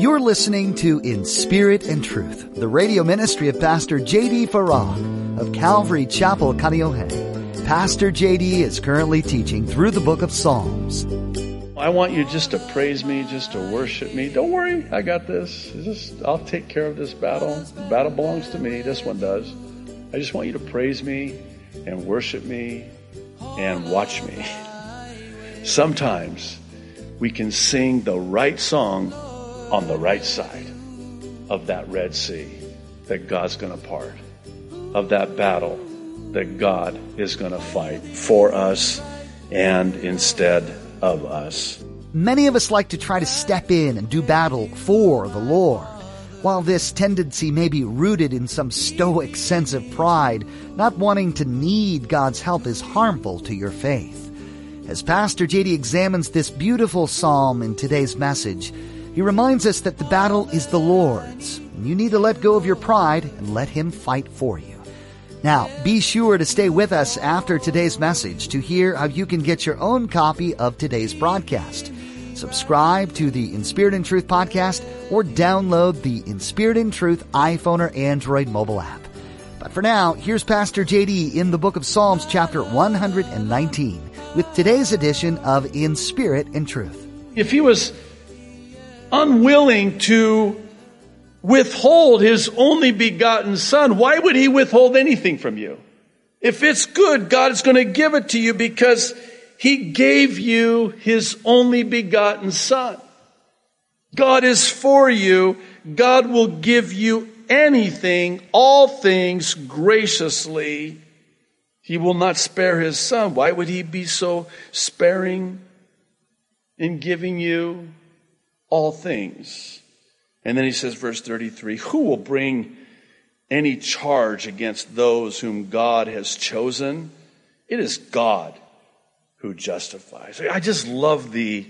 You're listening to In Spirit and Truth, the radio ministry of Pastor J.D. Farag of Calvary Chapel, Kaneohe. Pastor J.D. is currently teaching through the book of Psalms. I want you just to praise me, just to worship me. Don't worry, I got this. Just, I'll take care of this battle. The battle belongs to me. This one does. I just want you to praise me and worship me and watch me. Sometimes we can sing the right song on the right side of that Red Sea that God's going to part, of that battle that God is going to fight for us and instead of us. Many of us like to try to step in and do battle for the Lord. While this tendency may be rooted in some stoic sense of pride, not wanting to need God's help is harmful to your faith. As Pastor JD examines this beautiful psalm in today's message, he reminds us that the battle is the Lord's, you need to let go of your pride and let Him fight for you. Now, be sure to stay with us after today's message to hear how you can get your own copy of today's broadcast. Subscribe to the In Spirit and Truth podcast or download the In Spirit and Truth iPhone or Android mobile app. But for now, here's Pastor JD in the book of Psalms chapter 119 with today's edition of In Spirit and Truth. If he was unwilling to withhold his only begotten son, why would he withhold anything from you? If it's good, God is going to give it to you because he gave you his only begotten son. God is for you. God will give you anything, all things graciously. He will not spare his son. Why would he be so sparing in giving you all things? And then he says, verse 33 Who will bring any charge against those whom God has chosen? It is God who justifies. I just love the,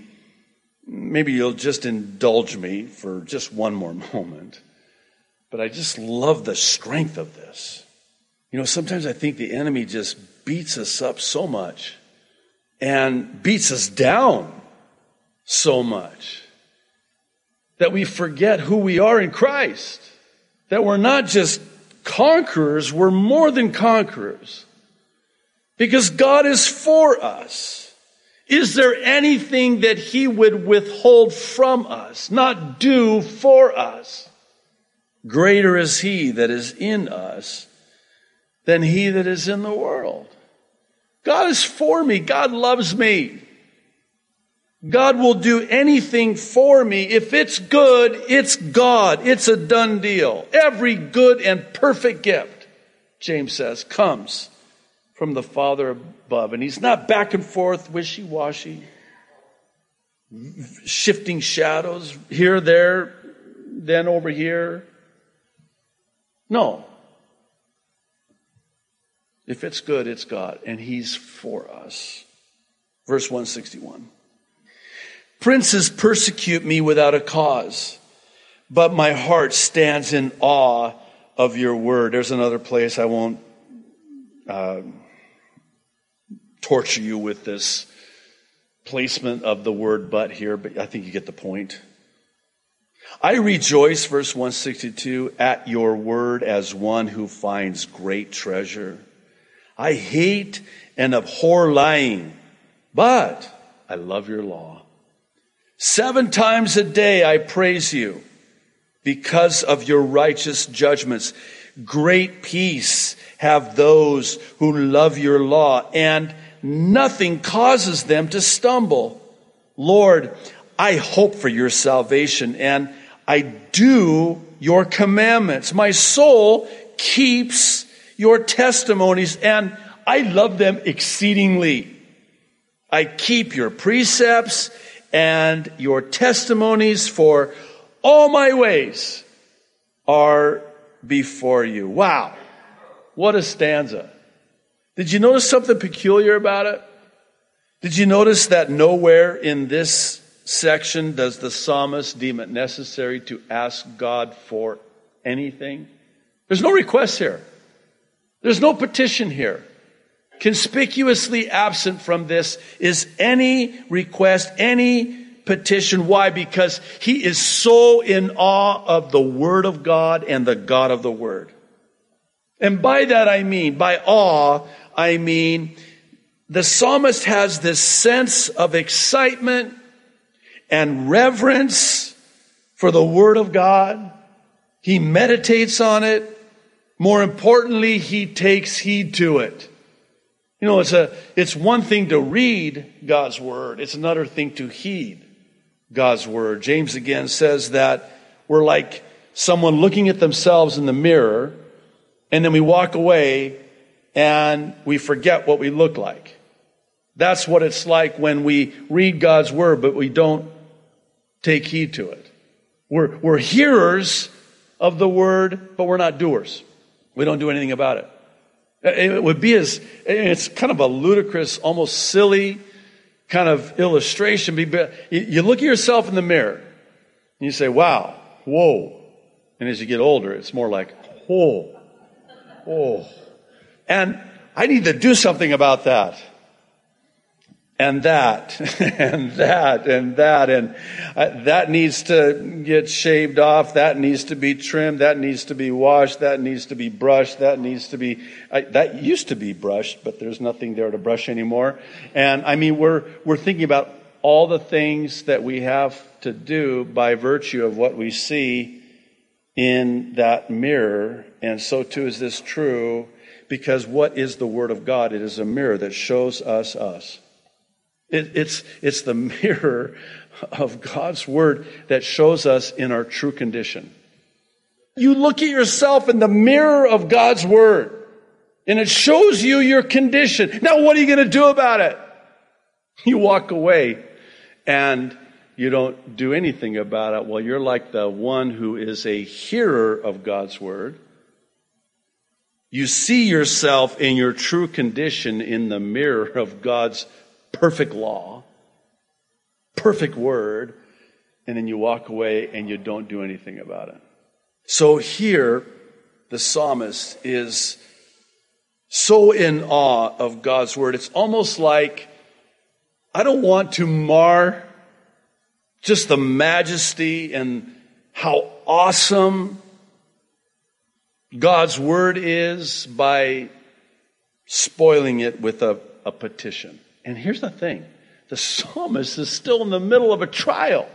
maybe you'll just indulge me for just one more moment, but I just love the strength of this. You know, sometimes I think the enemy just beats us up so much and beats us down so much that we forget who we are in Christ. That we're not just conquerors, we're more than conquerors. Because God is for us. Is there anything that He would withhold from us, not do for us? Greater is He that is in us than He that is in the world. God is for me. God loves me. God will do anything for me. If it's good, it's God. It's a done deal. Every good and perfect gift, James says, comes from the Father above. And he's not back and forth, wishy washy, shifting shadows here, there, then over here. No. If it's good, it's God, and he's for us. Verse 161. Princes persecute me without a cause, but my heart stands in awe of your word. There's another place I won't uh, torture you with this placement of the word but here, but I think you get the point. I rejoice, verse 162, at your word as one who finds great treasure. I hate and abhor lying, but I love your law. Seven times a day I praise you because of your righteous judgments. Great peace have those who love your law and nothing causes them to stumble. Lord, I hope for your salvation and I do your commandments. My soul keeps your testimonies and I love them exceedingly. I keep your precepts and your testimonies for all my ways are before you. Wow. What a stanza. Did you notice something peculiar about it? Did you notice that nowhere in this section does the psalmist deem it necessary to ask God for anything? There's no request here. There's no petition here. Conspicuously absent from this is any request, any petition. Why? Because he is so in awe of the Word of God and the God of the Word. And by that I mean, by awe, I mean, the psalmist has this sense of excitement and reverence for the Word of God. He meditates on it. More importantly, he takes heed to it. You know, it's a, it's one thing to read God's Word. It's another thing to heed God's Word. James again says that we're like someone looking at themselves in the mirror and then we walk away and we forget what we look like. That's what it's like when we read God's word, but we don't take heed to it. We're, we're hearers of the word, but we're not doers. We don't do anything about it. It would be as, it's kind of a ludicrous, almost silly kind of illustration. You look at yourself in the mirror and you say, wow, whoa. And as you get older, it's more like, whoa. Oh. And I need to do something about that. And that, and that, and that, and uh, that needs to get shaved off. That needs to be trimmed. That needs to be washed. That needs to be brushed. That needs to be, I, that used to be brushed, but there's nothing there to brush anymore. And I mean, we're, we're thinking about all the things that we have to do by virtue of what we see in that mirror, and so too is this true because what is the Word of God? It is a mirror that shows us us. It, it's, it's the mirror of God's Word that shows us in our true condition. You look at yourself in the mirror of God's Word, and it shows you your condition. Now, what are you going to do about it? You walk away and you don't do anything about it, well, you're like the one who is a hearer of God's word. You see yourself in your true condition in the mirror of God's perfect law, perfect word, and then you walk away and you don't do anything about it. So here, the psalmist is so in awe of God's word. It's almost like, I don't want to mar just the majesty and how awesome God's word is by spoiling it with a, a petition. And here's the thing the psalmist is still in the middle of a trial.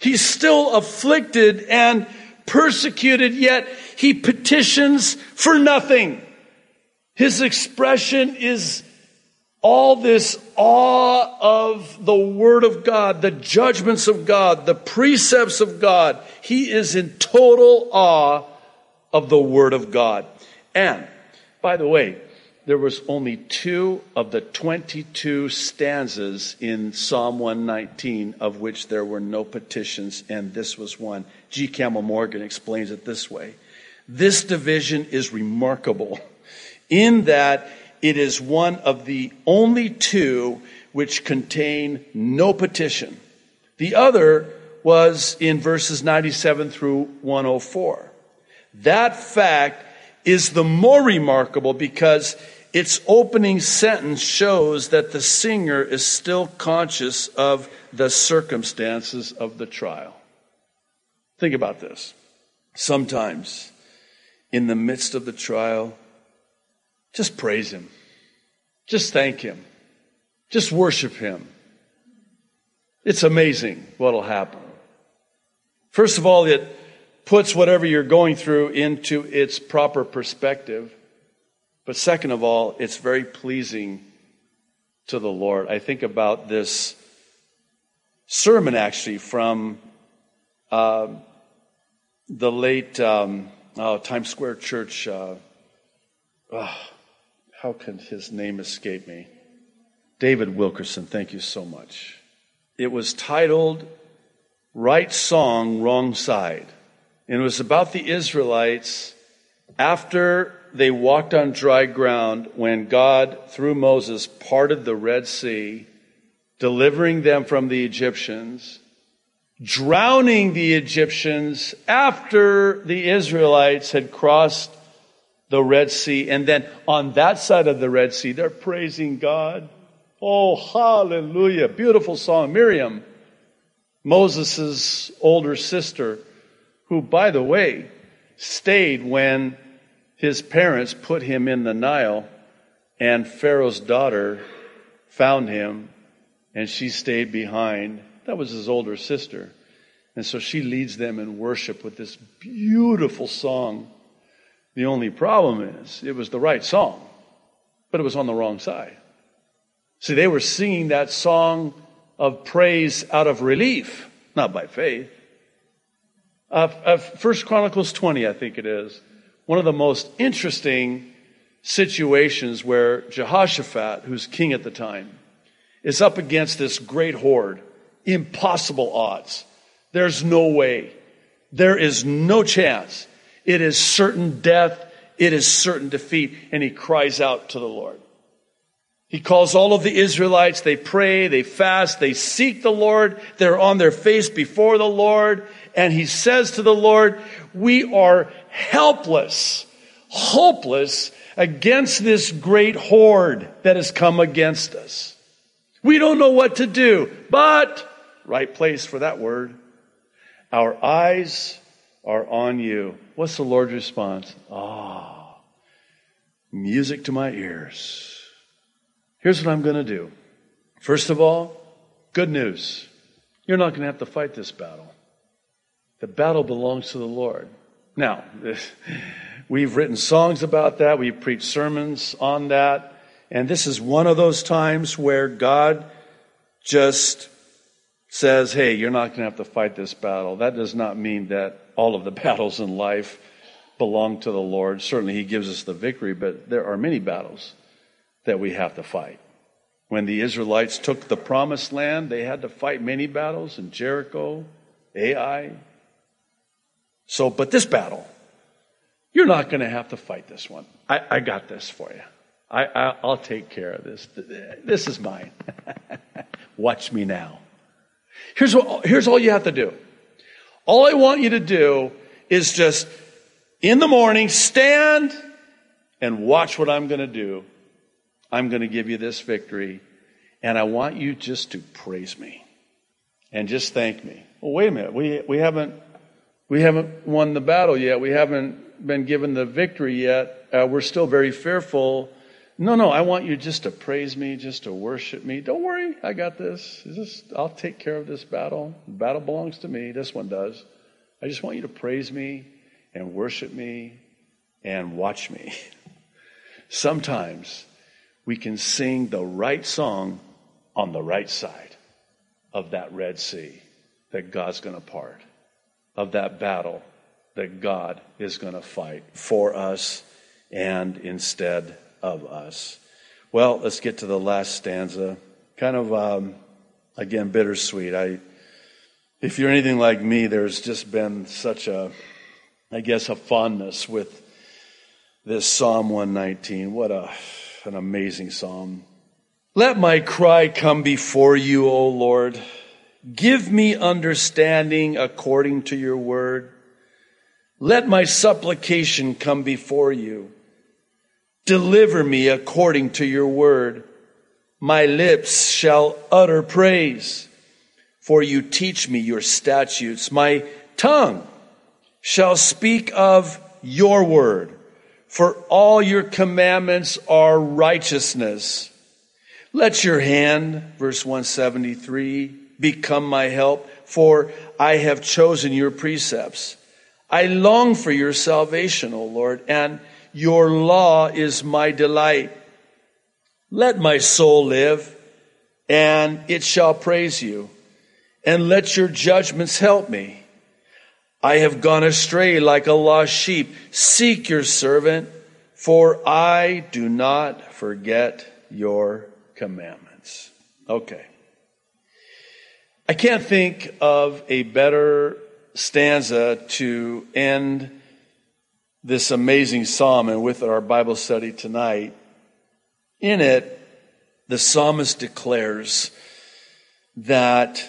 He's still afflicted and persecuted, yet he petitions for nothing. His expression is all this awe of the Word of God, the judgments of God, the precepts of God. He is in total awe of the Word of God. And, by the way, there was only two of the 22 stanzas in Psalm 119 of which there were no petitions, and this was one. G. Campbell Morgan explains it this way. This division is remarkable in that it is one of the only two which contain no petition. The other was in verses 97 through 104. That fact is the more remarkable because its opening sentence shows that the singer is still conscious of the circumstances of the trial. Think about this. Sometimes, in the midst of the trial, just praise Him. Just thank Him. Just worship Him. It's amazing what'll happen. First of all, it puts whatever you're going through into its proper perspective. But second of all, it's very pleasing to the Lord. I think about this sermon actually from uh, the late um, oh, Times Square Church. Uh, oh, how can his name escape me? David Wilkerson, thank you so much. It was titled Right Song, Wrong Side. And it was about the Israelites after they walked on dry ground when God, through Moses, parted the Red Sea, delivering them from the Egyptians, drowning the Egyptians after the Israelites had crossed the Red Sea. And then on that side of the Red Sea, they're praising God. Oh, hallelujah. Beautiful song. Miriam Moses' older sister, who, by the way, stayed when his parents put him in the Nile and Pharaoh's daughter found him and she stayed behind. That was his older sister. And so she leads them in worship with this beautiful song. The only problem is it was the right song, but it was on the wrong side. See, they were singing that song of praise out of relief, not by faith. Uh, First Chronicles 20, I think it is, one of the most interesting situations where Jehoshaphat, who's king at the time, is up against this great horde. Impossible odds. There's no way. There is no chance. It is certain death. It is certain defeat. And he cries out to the Lord. He calls all of the Israelites. They pray, they fast, they seek the Lord. They're on their face before the Lord. And he says to the Lord, we are helpless, hopeless against this great horde that has come against us. We don't know what to do, but, right place for that word, our eyes are on you. What's the Lord's response? Ah, oh, music to my ears. Here's what I'm going to do. First of all, good news. You're not going to have to fight this battle. The battle belongs to the Lord. Now, we've written songs about that. We've preached sermons on that. And this is one of those times where God just says, hey, you're not going to have to fight this battle. That does not mean that all of the battles in life belong to the Lord. Certainly, He gives us the victory, but there are many battles that we have to fight. When the Israelites took the promised land, they had to fight many battles in Jericho, Ai, so, but this battle, you're not going to have to fight this one. I, I got this for you. I, I, I'll take care of this. This is mine. Watch me now. Here's, what, here's all you have to do. All I want you to do is just in the morning stand and watch what I'm going to do. I'm going to give you this victory. And I want you just to praise me and just thank me. Well, wait a minute. We, we haven't we haven't won the battle yet. We haven't been given the victory yet. Uh, we're still very fearful. No, no, I want you just to praise me, just to worship me. Don't worry, I got this. this I'll take care of this battle. The battle belongs to me. This one does. I just want you to praise me and worship me and watch me. Sometimes we can sing the right song on the right side of that Red Sea that God's going to part of that battle that God is going to fight for us and instead of us. Well, let's get to the last stanza. Kind of, um, again, bittersweet. I, if you're anything like me, there's just been such a, I guess, a fondness with this Psalm 119. What a, an amazing psalm. Let my cry come before you, O Lord. Give me understanding according to your word. Let my supplication come before you. Deliver me according to your word. My lips shall utter praise, for you teach me your statutes. My tongue shall speak of your word, for all your commandments are righteousness. Let your hand, verse 173, become my help, for I have chosen your precepts. I long for your salvation, O Lord, and your law is my delight. Let my soul live, and it shall praise you, and let your judgments help me. I have gone astray like a lost sheep. Seek your servant, for I do not forget your commandments. Okay. I can't think of a better stanza to end this amazing psalm and with our Bible study tonight. In it, the psalmist declares that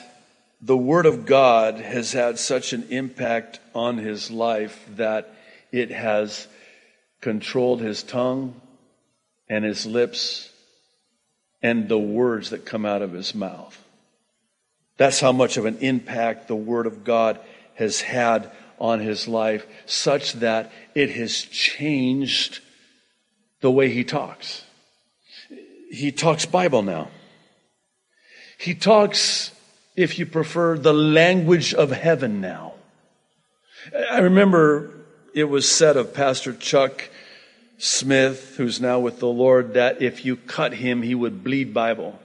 the Word of God has had such an impact on his life that it has controlled his tongue and his lips and the words that come out of his mouth. That's how much of an impact the Word of God has had on his life, such that it has changed the way he talks. He talks Bible now. He talks, if you prefer, the language of heaven now. I remember it was said of Pastor Chuck Smith, who's now with the Lord, that if you cut him, he would bleed Bible.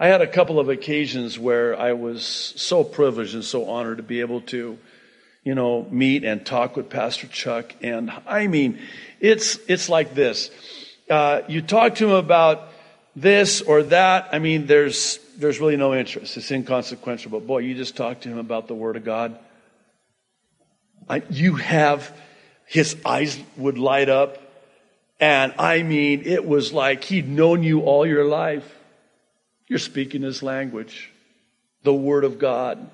I had a couple of occasions where I was so privileged and so honored to be able to, you know, meet and talk with Pastor Chuck. And I mean, it's, it's like this. Uh, you talk to him about this or that. I mean, there's, there's really no interest. It's inconsequential. But boy, you just talk to him about the Word of God. I, you have his eyes would light up. And I mean, it was like he'd known you all your life. You're speaking his language, the word of God.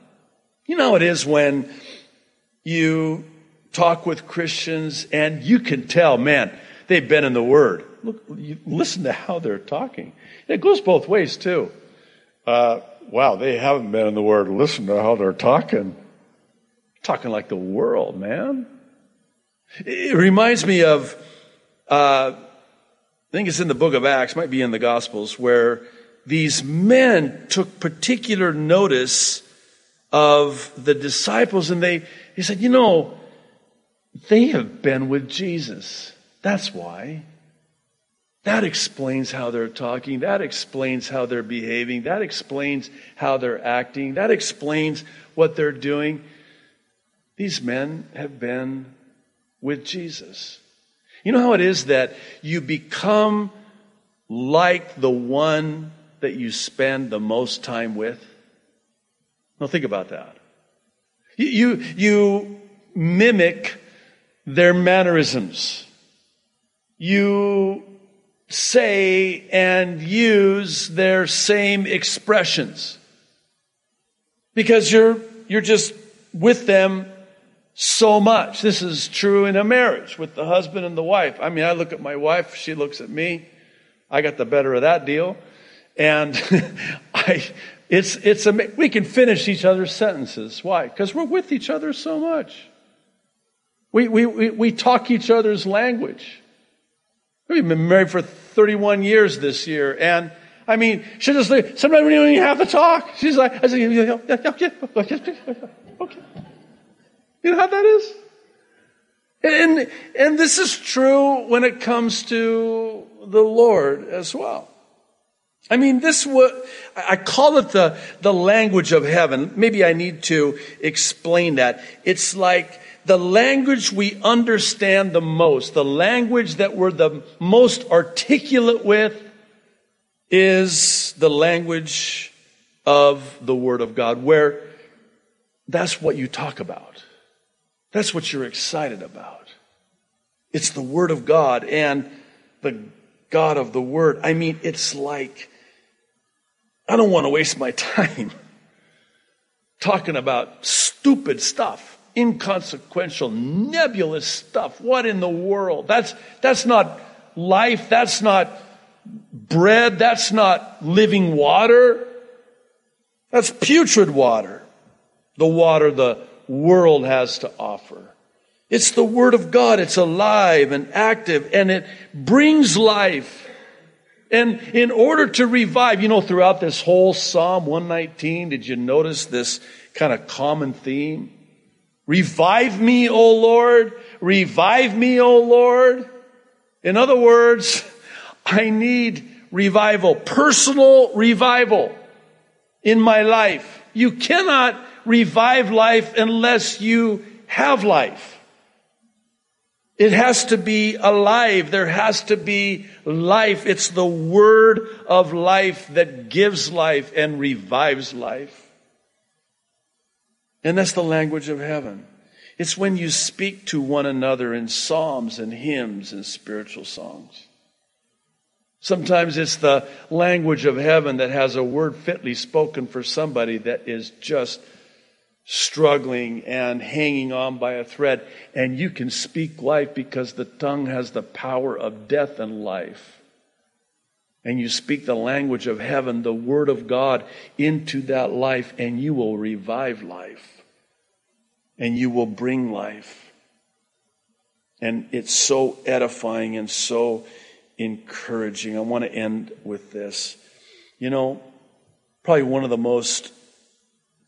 You know it is when you talk with Christians and you can tell, man, they've been in the word. Look, listen to how they're talking. It goes both ways too. Uh, wow, they haven't been in the word. Listen to how they're talking. Talking like the world, man. It reminds me of, uh, I think it's in the book of Acts, might be in the Gospels, where these men took particular notice of the disciples and they, he said, you know, they have been with Jesus. That's why. That explains how they're talking. That explains how they're behaving. That explains how they're acting. That explains what they're doing. These men have been with Jesus. You know how it is that you become like the one that you spend the most time with? Now think about that. You, you mimic their mannerisms. You say and use their same expressions. Because you're, you're just with them so much. This is true in a marriage with the husband and the wife. I mean, I look at my wife, she looks at me. I got the better of that deal. And I, it's, it's, we can finish each other's sentences. Why? Because we're with each other so much. We, we, we, we talk each other's language. We've been married for 31 years this year. And I mean, she just, sometimes we don't even have to talk. She's like, I say, yeah, okay. You know how that is? And, and this is true when it comes to the Lord as well. I mean, this what I call it the, the language of heaven. Maybe I need to explain that. It's like the language we understand the most, the language that we're the most articulate with is the language of the Word of God, where that's what you talk about. That's what you're excited about. It's the Word of God and the God of the Word. I mean, it's like, I don't want to waste my time talking about stupid stuff, inconsequential, nebulous stuff. What in the world? That's, that's not life. That's not bread. That's not living water. That's putrid water. The water the world has to offer. It's the Word of God. It's alive and active and it brings life. And in order to revive, you know, throughout this whole Psalm 119, did you notice this kind of common theme? Revive me, O Lord. Revive me, O Lord. In other words, I need revival, personal revival in my life. You cannot revive life unless you have life. It has to be alive. There has to be life. It's the word of life that gives life and revives life. And that's the language of heaven. It's when you speak to one another in psalms and hymns and spiritual songs. Sometimes it's the language of heaven that has a word fitly spoken for somebody that is just struggling and hanging on by a thread. And you can speak life because the tongue has the power of death and life. and you speak the language of heaven, the word of God into that life, and you will revive life. And you will bring life. And it's so edifying and so encouraging. I want to end with this. You know, probably one of the most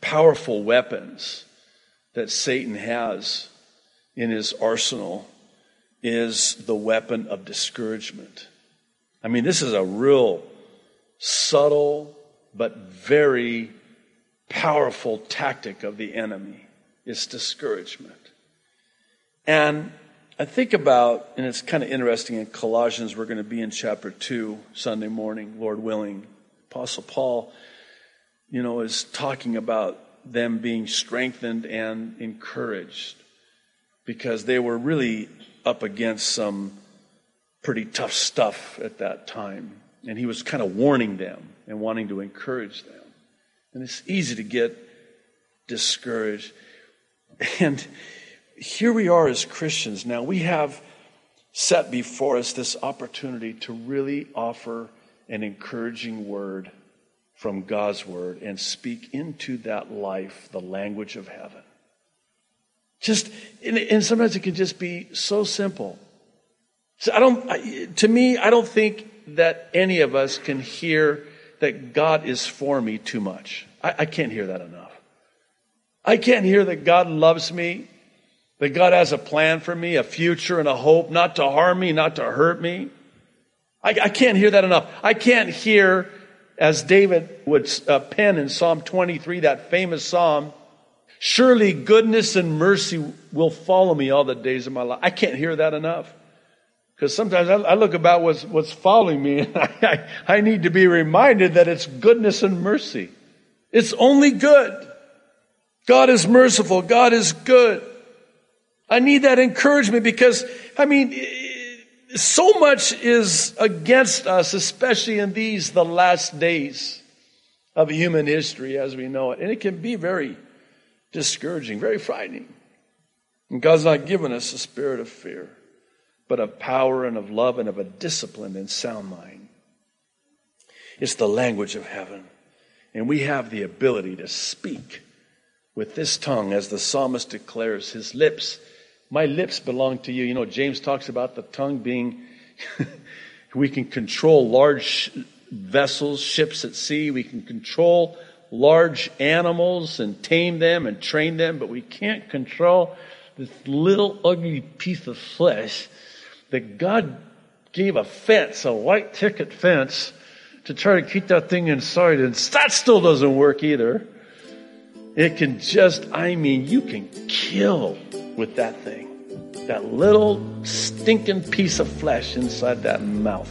powerful weapons that Satan has in his arsenal is the weapon of discouragement. I mean, this is a real subtle but very powerful tactic of the enemy. It's discouragement. And I think about, and it's kind of interesting in Colossians, we're going to be in chapter 2 Sunday morning, Lord willing. Apostle Paul, you know, is talking about them being strengthened and encouraged because they were really up against some pretty tough stuff at that time. And he was kind of warning them and wanting to encourage them. And it's easy to get discouraged. And here we are as Christians now. We have set before us this opportunity to really offer an encouraging word from God's word and speak into that life the language of heaven. Just, and, sometimes it can just be so simple. So I don't, to me, I don't think that any of us can hear that God is for me too much. I, I can't hear that enough. I can't hear that God loves me, that God has a plan for me, a future and a hope, not to harm me, not to hurt me. I, I can't hear that enough. I can't hear, as David would uh, pen in Psalm 23, that famous psalm, surely goodness and mercy will follow me all the days of my life. I can't hear that enough. Because sometimes I, look about what's, what's following me and I, I need to be reminded that it's goodness and mercy. It's only good. God is merciful. God is good. I need that encouragement because, I mean, so much is against us, especially in these, the last days of human history as we know it. And it can be very discouraging, very frightening. And God's not given us a spirit of fear but of power and of love and of a disciplined and sound mind. It's the language of heaven. And we have the ability to speak with this tongue, as the psalmist declares, his lips, my lips belong to you. You know, James talks about the tongue being, we can control large vessels, ships at sea, we can control large animals and tame them and train them, but we can't control this little ugly piece of flesh that God gave a fence, a white ticket fence, to try to keep that thing inside, and that still doesn't work either. It can just, I mean, you can kill with that thing. That little stinking piece of flesh inside that mouth.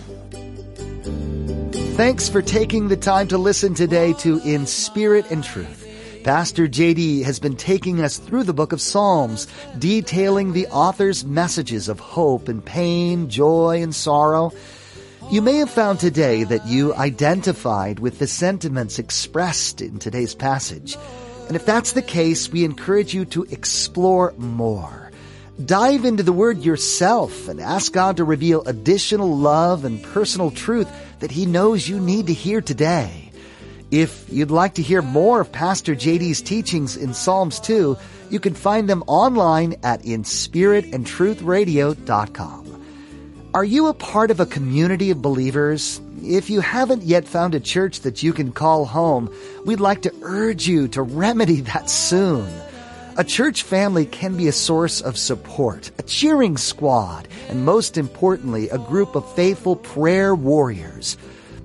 Thanks for taking the time to listen today to In Spirit and Truth. Pastor JD has been taking us through the book of Psalms, detailing the author's messages of hope and pain, joy and sorrow. You may have found today that you identified with the sentiments expressed in today's passage. And if that's the case, we encourage you to explore more. Dive into the Word yourself and ask God to reveal additional love and personal truth that He knows you need to hear today. If you'd like to hear more of Pastor JD's teachings in Psalms 2, you can find them online at inspiritandtruthradio.com. Are you a part of a community of believers? If you haven't yet found a church that you can call home, we'd like to urge you to remedy that soon. A church family can be a source of support, a cheering squad, and most importantly, a group of faithful prayer warriors.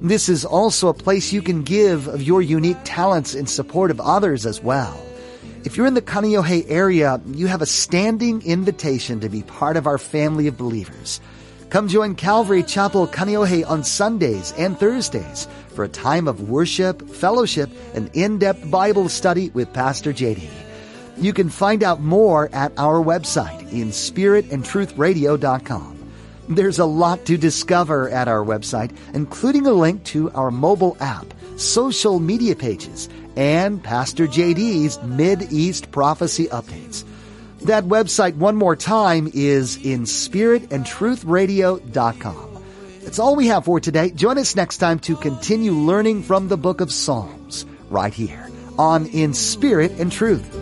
This is also a place you can give of your unique talents in support of others as well. If you're in the Kaneohe area, you have a standing invitation to be part of our family of believers. Come join Calvary Chapel Kaneohe on Sundays and Thursdays for a time of worship, fellowship, and in-depth Bible study with Pastor JD. You can find out more at our website in spiritandtruthradio.com. There's a lot to discover at our website, including a link to our mobile app, social media pages, and Pastor JD's Mid-East Prophecy updates. That website one more time is in spiritandtruthradio.com. That's all we have for today. Join us next time to continue learning from the book of Psalms right here on In Spirit and Truth.